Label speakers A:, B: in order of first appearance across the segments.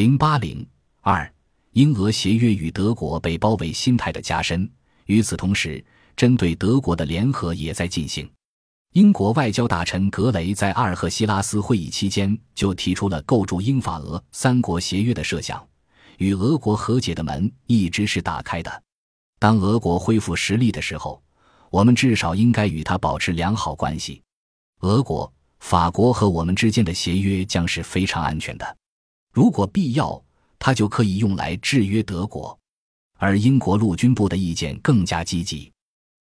A: 零八零二，英俄协约与德国被包围心态的加深。与此同时，针对德国的联合也在进行。英国外交大臣格雷在阿尔赫西拉斯会议期间就提出了构筑英法俄三国协约的设想，与俄国和解的门一直是打开的。当俄国恢复实力的时候，我们至少应该与他保持良好关系。俄国、法国和我们之间的协约将是非常安全的。如果必要，它就可以用来制约德国，而英国陆军部的意见更加积极。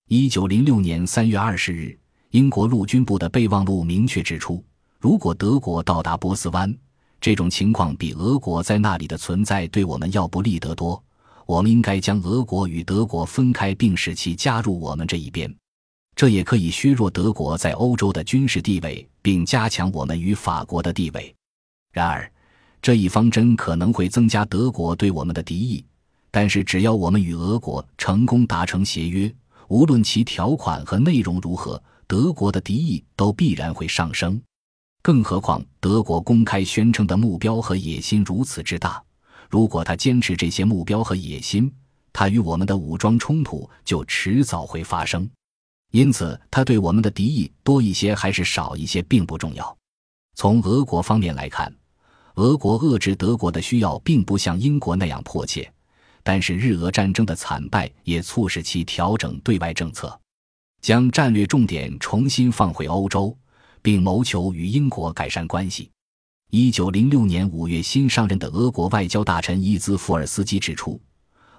A: 一九零六年三月二十日，英国陆军部的备忘录明确指出，如果德国到达波斯湾，这种情况比俄国在那里的存在对我们要不利得多。我们应该将俄国与德国分开，并使其加入我们这一边，这也可以削弱德国在欧洲的军事地位，并加强我们与法国的地位。然而，这一方针可能会增加德国对我们的敌意，但是只要我们与俄国成功达成协约，无论其条款和内容如何，德国的敌意都必然会上升。更何况，德国公开宣称的目标和野心如此之大，如果他坚持这些目标和野心，他与我们的武装冲突就迟早会发生。因此，他对我们的敌意多一些还是少一些并不重要。从俄国方面来看。俄国遏制德国的需要并不像英国那样迫切，但是日俄战争的惨败也促使其调整对外政策，将战略重点重新放回欧洲，并谋求与英国改善关系。一九零六年五月新上任的俄国外交大臣伊兹福尔斯基指出，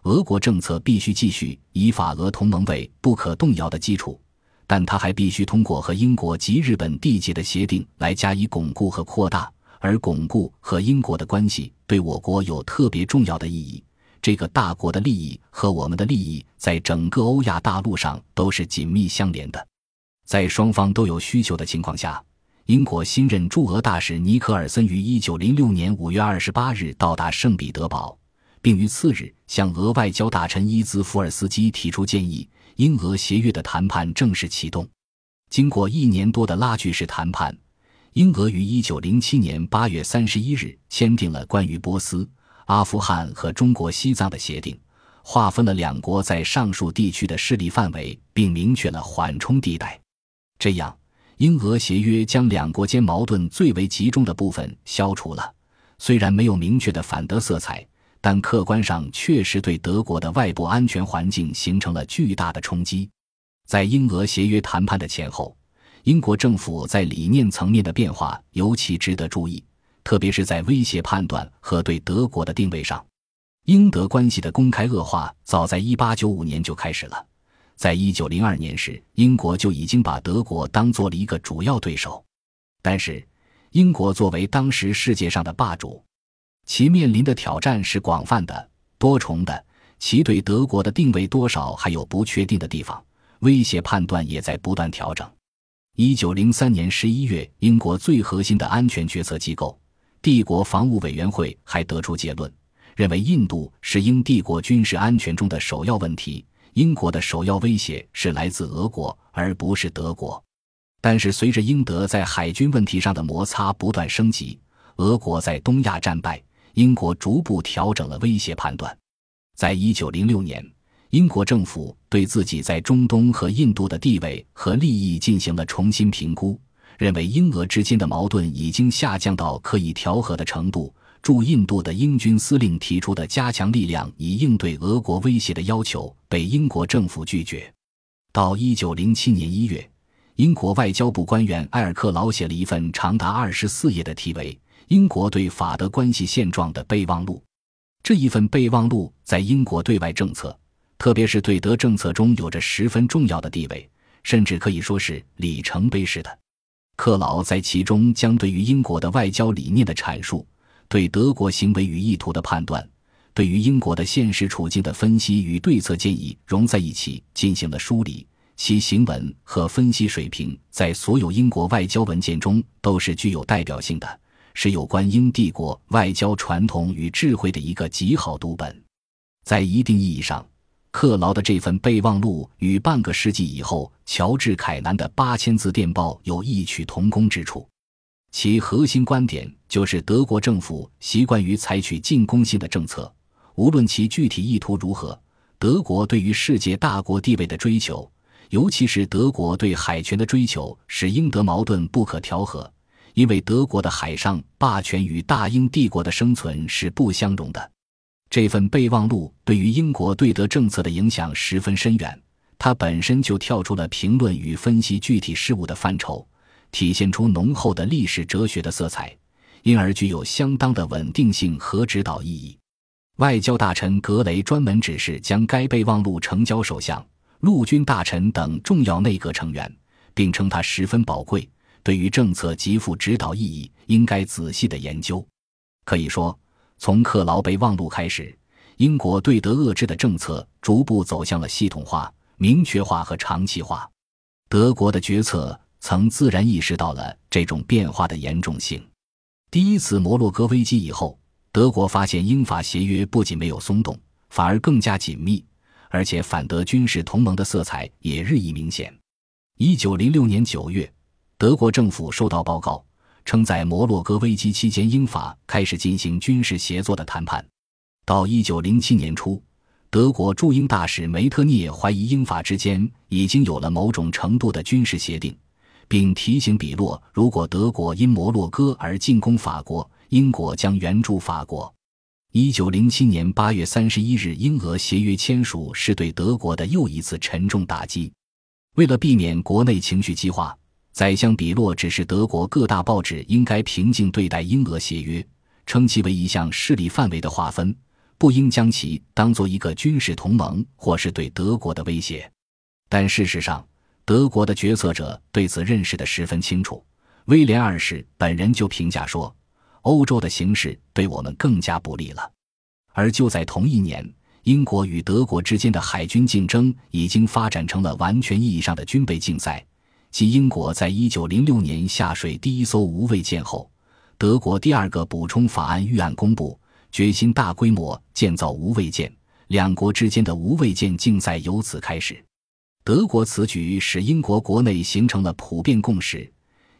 A: 俄国政策必须继续以法俄同盟为不可动摇的基础，但他还必须通过和英国及日本缔结的协定来加以巩固和扩大。而巩固和英国的关系对我国有特别重要的意义。这个大国的利益和我们的利益在整个欧亚大陆上都是紧密相连的。在双方都有需求的情况下，英国新任驻俄大使尼克尔森于一九零六年五月二十八日到达圣彼得堡，并于次日向俄外交大臣伊兹福尔斯基提出建议。英俄协约的谈判正式启动。经过一年多的拉锯式谈判。英俄于一九零七年八月三十一日签订了关于波斯、阿富汗和中国西藏的协定，划分了两国在上述地区的势力范围，并明确了缓冲地带。这样，英俄协约将两国间矛盾最为集中的部分消除了。虽然没有明确的反德色彩，但客观上确实对德国的外部安全环境形成了巨大的冲击。在英俄协约谈判的前后。英国政府在理念层面的变化尤其值得注意，特别是在威胁判断和对德国的定位上。英德关系的公开恶化早在1895年就开始了，在1902年时，英国就已经把德国当做了一个主要对手。但是，英国作为当时世界上的霸主，其面临的挑战是广泛的、多重的，其对德国的定位多少还有不确定的地方，威胁判断也在不断调整。一九零三年十一月，英国最核心的安全决策机构——帝国防务委员会还得出结论，认为印度是英帝国军事安全中的首要问题。英国的首要威胁是来自俄国，而不是德国。但是，随着英德在海军问题上的摩擦不断升级，俄国在东亚战败，英国逐步调整了威胁判断。在一九零六年。英国政府对自己在中东和印度的地位和利益进行了重新评估，认为英俄之间的矛盾已经下降到可以调和的程度。驻印度的英军司令提出的加强力量以应对俄国威胁的要求被英国政府拒绝。到一九零七年一月，英国外交部官员埃尔克劳写了一份长达二十四页的题为《英国对法德关系现状的备忘录》。这一份备忘录在英国对外政策。特别是对德政策中有着十分重要的地位，甚至可以说是里程碑式的。克劳在其中将对于英国的外交理念的阐述、对德国行为与意图的判断、对于英国的现实处境的分析与对策建议融在一起进行了梳理。其行文和分析水平在所有英国外交文件中都是具有代表性的，是有关英帝国外交传统与智慧的一个极好读本。在一定意义上。克劳的这份备忘录与半个世纪以后乔治·凯南的八千字电报有异曲同工之处。其核心观点就是德国政府习惯于采取进攻性的政策，无论其具体意图如何。德国对于世界大国地位的追求，尤其是德国对海权的追求，使英德矛盾不可调和。因为德国的海上霸权与大英帝国的生存是不相容的。这份备忘录对于英国对德政策的影响十分深远，它本身就跳出了评论与分析具体事务的范畴，体现出浓厚的历史哲学的色彩，因而具有相当的稳定性和指导意义。外交大臣格雷专门指示将该备忘录呈交首相、陆军大臣等重要内阁成员，并称它十分宝贵，对于政策极富指导意义，应该仔细的研究。可以说，从克劳备忘录开始，英国对德遏制的政策逐步走向了系统化、明确化和长期化。德国的决策曾自然意识到了这种变化的严重性。第一次摩洛哥危机以后。德国发现英法协约不仅没有松动，反而更加紧密，而且反德军事同盟的色彩也日益明显。一九零六年九月，德国政府收到报告，称在摩洛哥危机期间，英法开始进行军事协作的谈判。到一九零七年初，德国驻英大使梅特涅怀疑英法之间已经有了某种程度的军事协定，并提醒比洛，如果德国因摩洛哥而进攻法国。英国将援助法国。一九零七年八月三十一日，英俄协约签署是对德国的又一次沉重打击。为了避免国内情绪激化，宰相比洛指示德国各大报纸应该平静对待英俄协约，称其为一项势力范围的划分，不应将其当做一个军事同盟或是对德国的威胁。但事实上，德国的决策者对此认识的十分清楚。威廉二世本人就评价说。欧洲的形势对我们更加不利了，而就在同一年，英国与德国之间的海军竞争已经发展成了完全意义上的军备竞赛。即英国在一九零六年下水第一艘无畏舰后，德国第二个补充法案预案公布，决心大规模建造无畏舰。两国之间的无畏舰竞赛由此开始。德国此举使英国国内形成了普遍共识。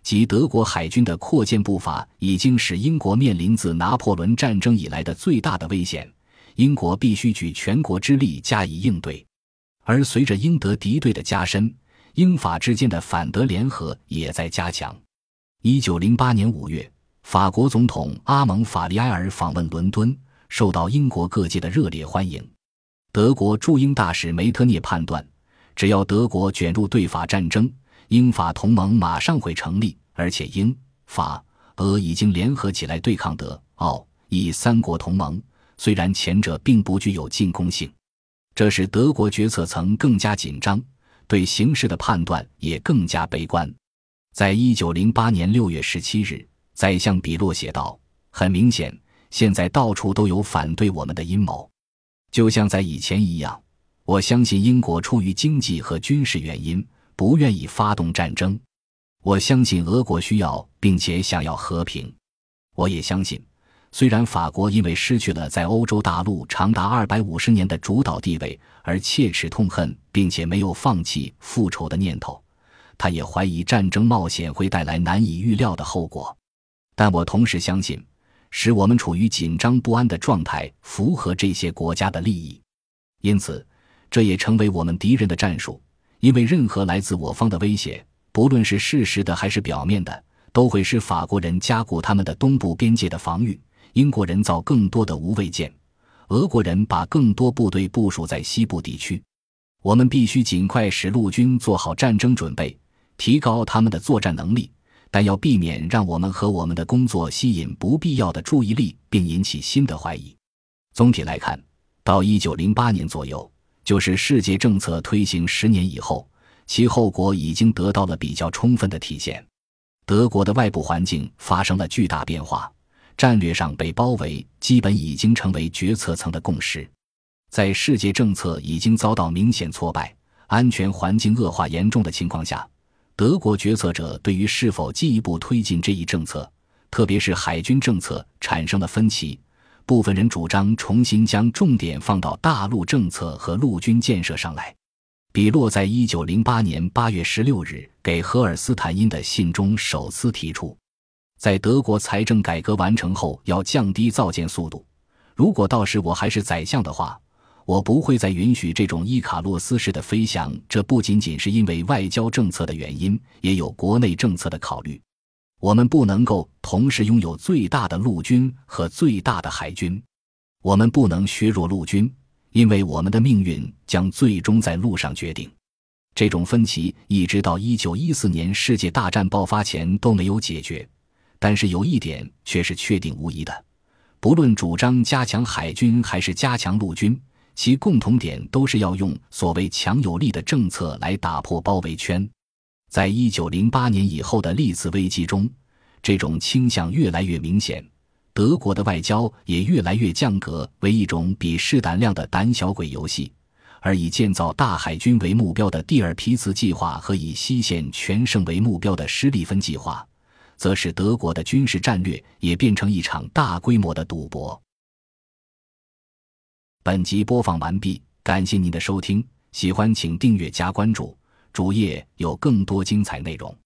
A: 即德国海军的扩建步伐已经使英国面临自拿破仑战争以来的最大的危险，英国必须举全国之力加以应对。而随着英德敌对的加深，英法之间的反德联合也在加强。一九零八年五月，法国总统阿蒙·法利埃尔访问伦敦，受到英国各界的热烈欢迎。德国驻英大使梅特涅判断，只要德国卷入对法战争。英法同盟马上会成立，而且英法俄已经联合起来对抗德奥以三国同盟。虽然前者并不具有进攻性，这使德国决策层更加紧张，对形势的判断也更加悲观。在一九零八年六月十七日，宰相比洛写道：“很明显，现在到处都有反对我们的阴谋，就像在以前一样。我相信英国出于经济和军事原因。”不愿意发动战争，我相信俄国需要并且想要和平。我也相信，虽然法国因为失去了在欧洲大陆长达二百五十年的主导地位而切齿痛恨，并且没有放弃复仇的念头，他也怀疑战争冒险会带来难以预料的后果。但我同时相信，使我们处于紧张不安的状态符合这些国家的利益，因此这也成为我们敌人的战术。因为任何来自我方的威胁，不论是事实的还是表面的，都会使法国人加固他们的东部边界的防御，英国人造更多的无畏舰，俄国人把更多部队部署在西部地区。我们必须尽快使陆军做好战争准备，提高他们的作战能力，但要避免让我们和我们的工作吸引不必要的注意力，并引起新的怀疑。总体来看，到一九零八年左右。就是世界政策推行十年以后，其后果已经得到了比较充分的体现。德国的外部环境发生了巨大变化，战略上被包围基本已经成为决策层的共识。在世界政策已经遭到明显挫败、安全环境恶化严重的情况下，德国决策者对于是否进一步推进这一政策，特别是海军政策，产生了分歧。部分人主张重新将重点放到大陆政策和陆军建设上来。比洛在一九零八年八月十六日给荷尔斯坦因的信中首次提出，在德国财政改革完成后，要降低造舰速度。如果到时我还是宰相的话，我不会再允许这种伊卡洛斯式的飞翔。这不仅仅是因为外交政策的原因，也有国内政策的考虑。我们不能够同时拥有最大的陆军和最大的海军。我们不能削弱陆军，因为我们的命运将最终在路上决定。这种分歧一直到一九一四年世界大战爆发前都没有解决。但是有一点却是确定无疑的，不论主张加强海军还是加强陆军，其共同点都是要用所谓强有力的政策来打破包围圈。在一九零八年以后的历次危机中，这种倾向越来越明显。德国的外交也越来越降格为一种比试胆量的胆小鬼游戏，而以建造大海军为目标的蒂尔皮茨计划和以西线全胜为目标的施利芬计划。则使德国的军事战略也变成一场大规模的赌博。本集播放完毕，感谢您的收听，喜欢请订阅加关注，主页有更多精彩内容。